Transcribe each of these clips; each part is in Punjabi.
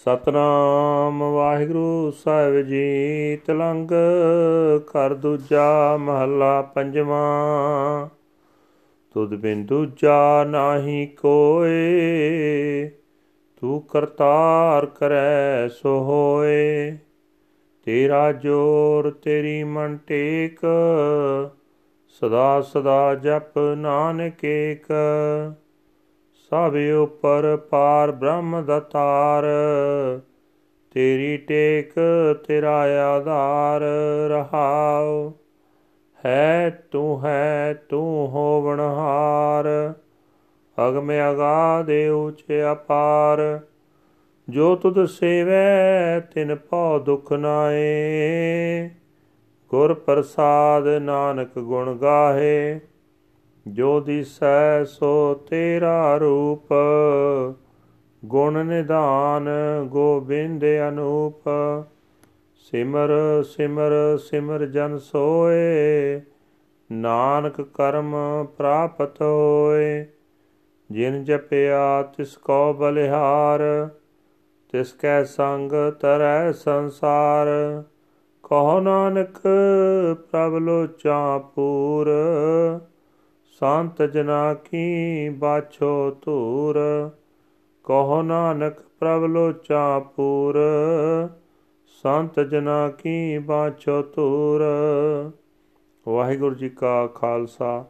ਸਤਨਾਮ ਵਾਹਿਗੁਰੂ ਸਾਹਿਬ ਜੀ ਤਲੰਗ ਕਰ ਦੂਜਾ ਮਹੱਲਾ ਪੰਜਵਾਂ। ਤੁਧ ਬਿਨ ਦੂਜਾ ਨਾਹੀ ਕੋਏ, ਤੂੰ ਕਰਤਾਰ ਕਰੈ ਸੋ ਹੋਏ। ਤੇਰਾ ਜੋਰ ਤੇਰੀ ਮਨ ਟੇਕ ਸਦਾ ਸਦਾ ਜਪ ਨਾਨਕ ਏਕ। ਸਭ ਉਪਰ ਪਾਰ ਬ੍ਰਹਮ ਦਤਾਰ ਤੇਰੀ। ਟੇਕ ਤੇਰਾ ਆਧਾਰ ਰਹਾਉ। ਹੈ ਤੂੰ ਹੈ ਤੂੰ ਹੋਵਣਹਾਰ ਅਗਮ ਅਗਾਦੇ ਉਚੇ ਅਪਾਰ। ਜੋ ਤੁਧ ਸੇਵੈ ਤਿਨ ਭਉ ਦੁਖ ਨਾਏ ਗੁਰ ਪ੍ਰਸਾਦ ਨਾਨਕ ਗੁਣ ਗਾਹੇ। ਜੋ ਦਿਸੈ ਸੋ ਤੇਰਾ ਰੂਪ, ਗੁਣ ਨਿਧਾਨ ਗੋਬਿੰਦ ਅਨੂਪ। ਸਿਮਰ ਸਿਮਰ ਸਿਮਰ ਜਨ ਸੋਏ, ਨਾਨਕ ਕਰਮ ਪ੍ਰਾਪਤ ਹੋਏ। ਜਿਨ ਜਪਿਆ ਤਿਸ ਕੋ ਬਲਿਹਾਰ, ਤਿਸ ਕੈ ਸੰਗ ਤਰੈ ਸੰਸਾਰ। ਕਹੋ ਨਾਨਕ ਪ੍ਰਭ ਲੋਚਾ ਪੂਰ ਸੰਤ ਜਨਾ ਕੀ ਬਾਛੋ ਧੂਰ, ਕਹੋ ਨਾਨਕ ਪ੍ਰਭ ਲੋਚਾ ਪੂਰ, ਸੰਤ ਜਨਾ ਕੀ ਬਾਛੋ ਧੂਰ। ਵਾਹਿਗੁਰੂ ਜੀ ਕਾ ਖਾਲਸਾ,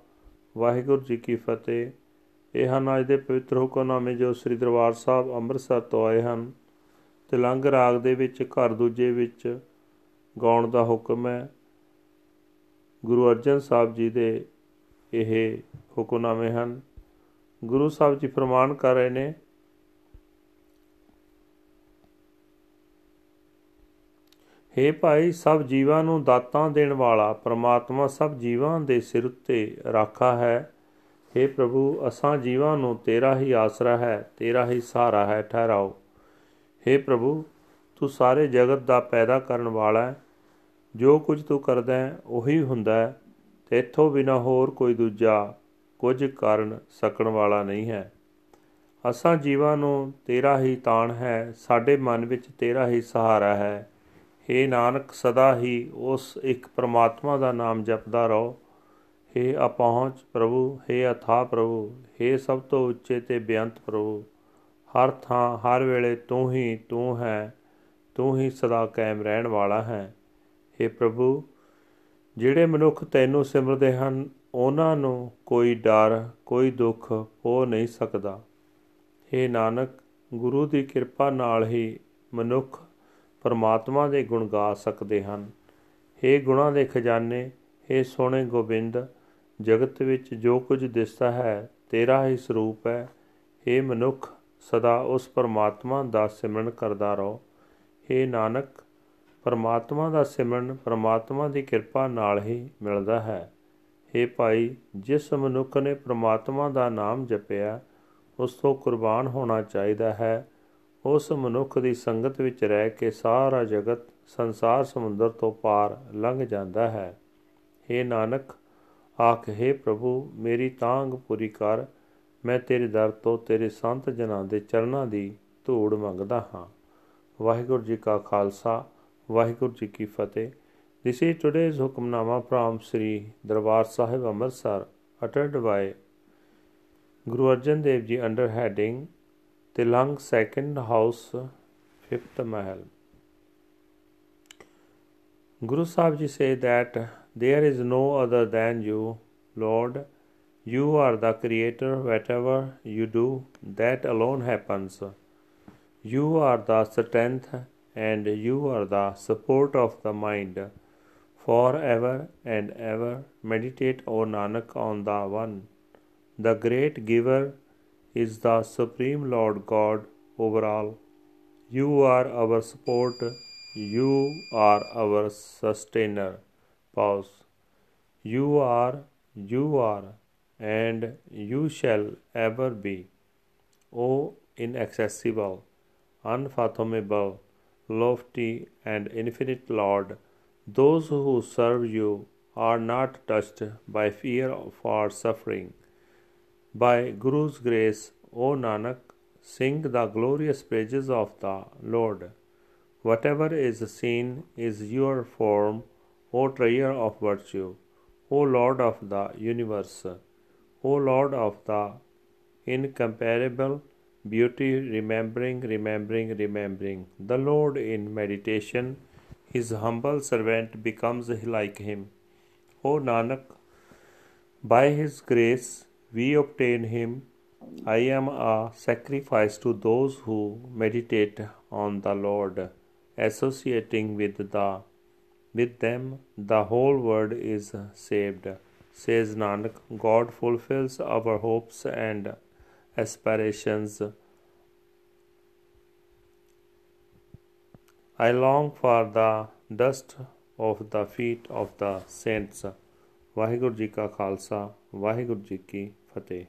ਵਾਹਿਗੁਰੂ ਜੀ ਕੀ ਫਤਿਹ। ਇਹ ਹਨ ਅੱਜ ਦੇ ਪਵਿੱਤਰ ਹੁਕਮਨਾਮੇ ਜੋ ਸ੍ਰੀ ਦਰਬਾਰ ਸਾਹਿਬ ਅੰਮ੍ਰਿਤਸਰ ਤੋਂ ਆਏ ਹਨ ਤਿਲੰਗ ਰਾਗ ਦੇ ਵਿੱਚ ਘਰ ਦੂਜੇ ਵਿੱਚ ਗਾਉਣ ਦਾ ਹੁਕਮ ਹੈ। ਗੁਰੂ ਅਰਜਨ ਸਾਹਿਬ ਜੀ ਦੇ ਇਹ ਹੁਕਮਨਾਮੇ ਹਨ। ਗੁਰੂ ਸਾਹਿਬ ਜੀ ਫਰਮਾਨ ਕਰ ਰਹੇ ਨੇ, ਹੇ ਭਾਈ, ਸਭ ਜੀਵਾਂ ਨੂੰ ਦਾਤਾਂ ਦੇਣ ਵਾਲਾ ਪ੍ਰਮਾਤਮਾ ਸਭ ਜੀਵਾਂ ਦੇ ਸਿਰ ਉੱਤੇ ਰਾਖਾ ਹੈ। ਹੇ ਪ੍ਰਭੂ, ਅਸਾਂ ਜੀਵਾਂ ਨੂੰ ਤੇਰਾ ਹੀ ਆਸਰਾ ਹੈ, ਤੇਰਾ ਹੀ ਸਹਾਰਾ ਹੈ, ਠਹਿਰਾਓ। ਹੇ ਪ੍ਰਭੂ, ਤੂੰ ਸਾਰੇ ਜਗਤ ਦਾ ਪੈਦਾ ਕਰਨ ਵਾਲਾ ਹੈ। ਜੋ ਕੁਝ ਤੂੰ ਕਰਦਾ ਹੈ, ਉਹੀ ਹੁੰਦਾ ਹੈ। ਤੇ ਇਥੋਂ ਬਿਨਾ ਹੋਰ ਕੋਈ ਦੂਜਾ ਕੁਝ ਕਰਨ ਸਕਣ ਵਾਲਾ ਨਹੀਂ ਹੈ ਅਸਾਂ ਜੀਵਾਂ ਨੂੰ ਤੇਰਾ ਹੀ ਤਾਣ ਹੈ ਸਾਡੇ ਮਨ ਵਿੱਚ ਤੇਰਾ ਹੀ ਸਹਾਰਾ ਹੈ हे ਨਾਨਕ ਸਦਾ ਹੀ ਉਸ ਇੱਕ ਪ੍ਰਮਾਤਮਾ ਦਾ ਨਾਮ ਜਪਦਾ ਰਹੋ हे ਅਪਹੁੰਚ ਪ੍ਰਭੂ हे ਅਥਾ ਪ੍ਰਭੂ हे ਸਭ ਤੋਂ ਉੱਚੇ ਤੇ ਬੇਅੰਤ ਪ੍ਰਭੂ ਹਰ ਥਾਂ ਹਰ ਵੇਲੇ ਤੂੰ ਹੀ ਤੂੰ ਹੈ ਤੂੰ ਹੀ ਸਦਾ ਕਾਇਮ ਰਹਿਣ ਵਾਲਾ ਹੈ हे ਪ੍ਰਭੂ ਜਿਹੜੇ ਮਨੁੱਖ ਤੈਨੂੰ ਸਿਮਰਦੇ ਹਨ, ਉਹਨਾਂ ਨੂੰ ਕੋਈ ਡਰ, ਕੋਈ ਦੁੱਖ ਹੋ ਨਹੀਂ ਸਕਦਾ। ਏ ਨਾਨਕ, ਗੁਰੂ ਦੀ ਕਿਰਪਾ ਨਾਲ ਹੀ ਮਨੁੱਖ ਪਰਮਾਤਮਾ ਦੇ ਗੁਣ ਗਾ ਸਕਦੇ ਹਨ। ਏ ਗੁਣਾਂ ਦੇ ਖਜ਼ਾਨੇ ਏ ਸੋਹਣੇ ਗੋਬਿੰਦ, ਜਗਤ ਵਿੱਚ ਜੋ ਕੁਝ ਦਿਸਦਾ ਹੈ, ਤੇਰਾ ਹੀ ਸਰੂਪ ਹੈ। ਏ ਮਨੁੱਖ, ਸਦਾ ਉਸ ਪਰਮਾਤਮਾ ਦਾ ਸਿਮਰਨ ਕਰਦਾ ਰਹੋ। ਏ ਨਾਨਕ ਪਰਮਾਤਮਾ ਦਾ ਸਿਮਰਨ ਪਰਮਾਤਮਾ ਦੀ ਕਿਰਪਾ ਨਾਲ ਹੀ ਮਿਲਦਾ ਹੈ। हे ਭਾਈ, ਜਿਸ ਮਨੁੱਖ ਨੇ ਪਰਮਾਤਮਾ ਦਾ ਨਾਮ ਜਪਿਆ, ਉਸ ਤੋਂ ਕੁਰਬਾਨ ਹੋਣਾ ਚਾਹੀਦਾ ਹੈ। ਉਸ ਮਨੁੱਖ ਦੀ ਸੰਗਤ ਵਿੱਚ ਰਹਿ ਕੇ ਸਾਰਾ ਜਗਤ ਸੰਸਾਰ ਸਮੁੰਦਰ ਤੋਂ ਪਾਰ ਲੰਘ ਜਾਂਦਾ ਹੈ। हे ਨਾਨਕ, ਆਖ, ਹੈ ਪ੍ਰਭੂ, ਮੇਰੀ ਤਾਂਗ ਪੂਰੀ ਕਰ। ਮੈਂ ਤੇਰੇ ਦਰ ਤੋਂ ਤੇਰੇ ਸੰਤ ਜਨਾਂ ਦੇ ਚਰਨਾਂ ਦੀ ਧੂੜ ਮੰਗਦਾ ਹਾਂ। ਵਾਹਿਗੁਰੂ ਜੀ ਕਾ ਖਾਲਸਾ। ਵਾਹਿਗੁਰੂ ਜੀ ਕੀ ਫਤਿਹ This is today's Hukamnama from Sri Darbar Sahib Amritsar uttered by Guru Arjan Dev Ji under heading Tilang Second House Fifth Mahal. Guru Sahib Ji say that there is no other than you, Lord. You are the creator, whatever you do, that alone happens. You are the strength and you are the support of the mind. Forever and ever meditate, O Nanak, on the One. The great giver is the Supreme Lord God over all. You are our support, you are our sustainer. Pause. You are, you are, and you shall ever be. O inaccessible, unfathomable, lofty, and infinite Lord, those who serve you are not touched by fear or suffering. By Guru's grace, O Nanak, Sing the glorious praises of the Lord. Whatever is seen is your form, O treasure of virtue, O Lord of the universe, O Lord of the incomparable beauty, remembering, remembering, remembering the Lord in meditation, his humble servant becomes like him. O Nanak, by his grace we obtain him. I am a sacrifice to those who meditate on the Lord, associating with the with them the whole world is saved. Says Nanak, God fulfills our hopes and aspirations. I long for the dust of the feet of the saints. Waheguru ji ਕਾ ਖਾਲਸਾ ਵਾਹਿਗੁਰੂ ਜੀ ਕੀ ਫਤਿਹ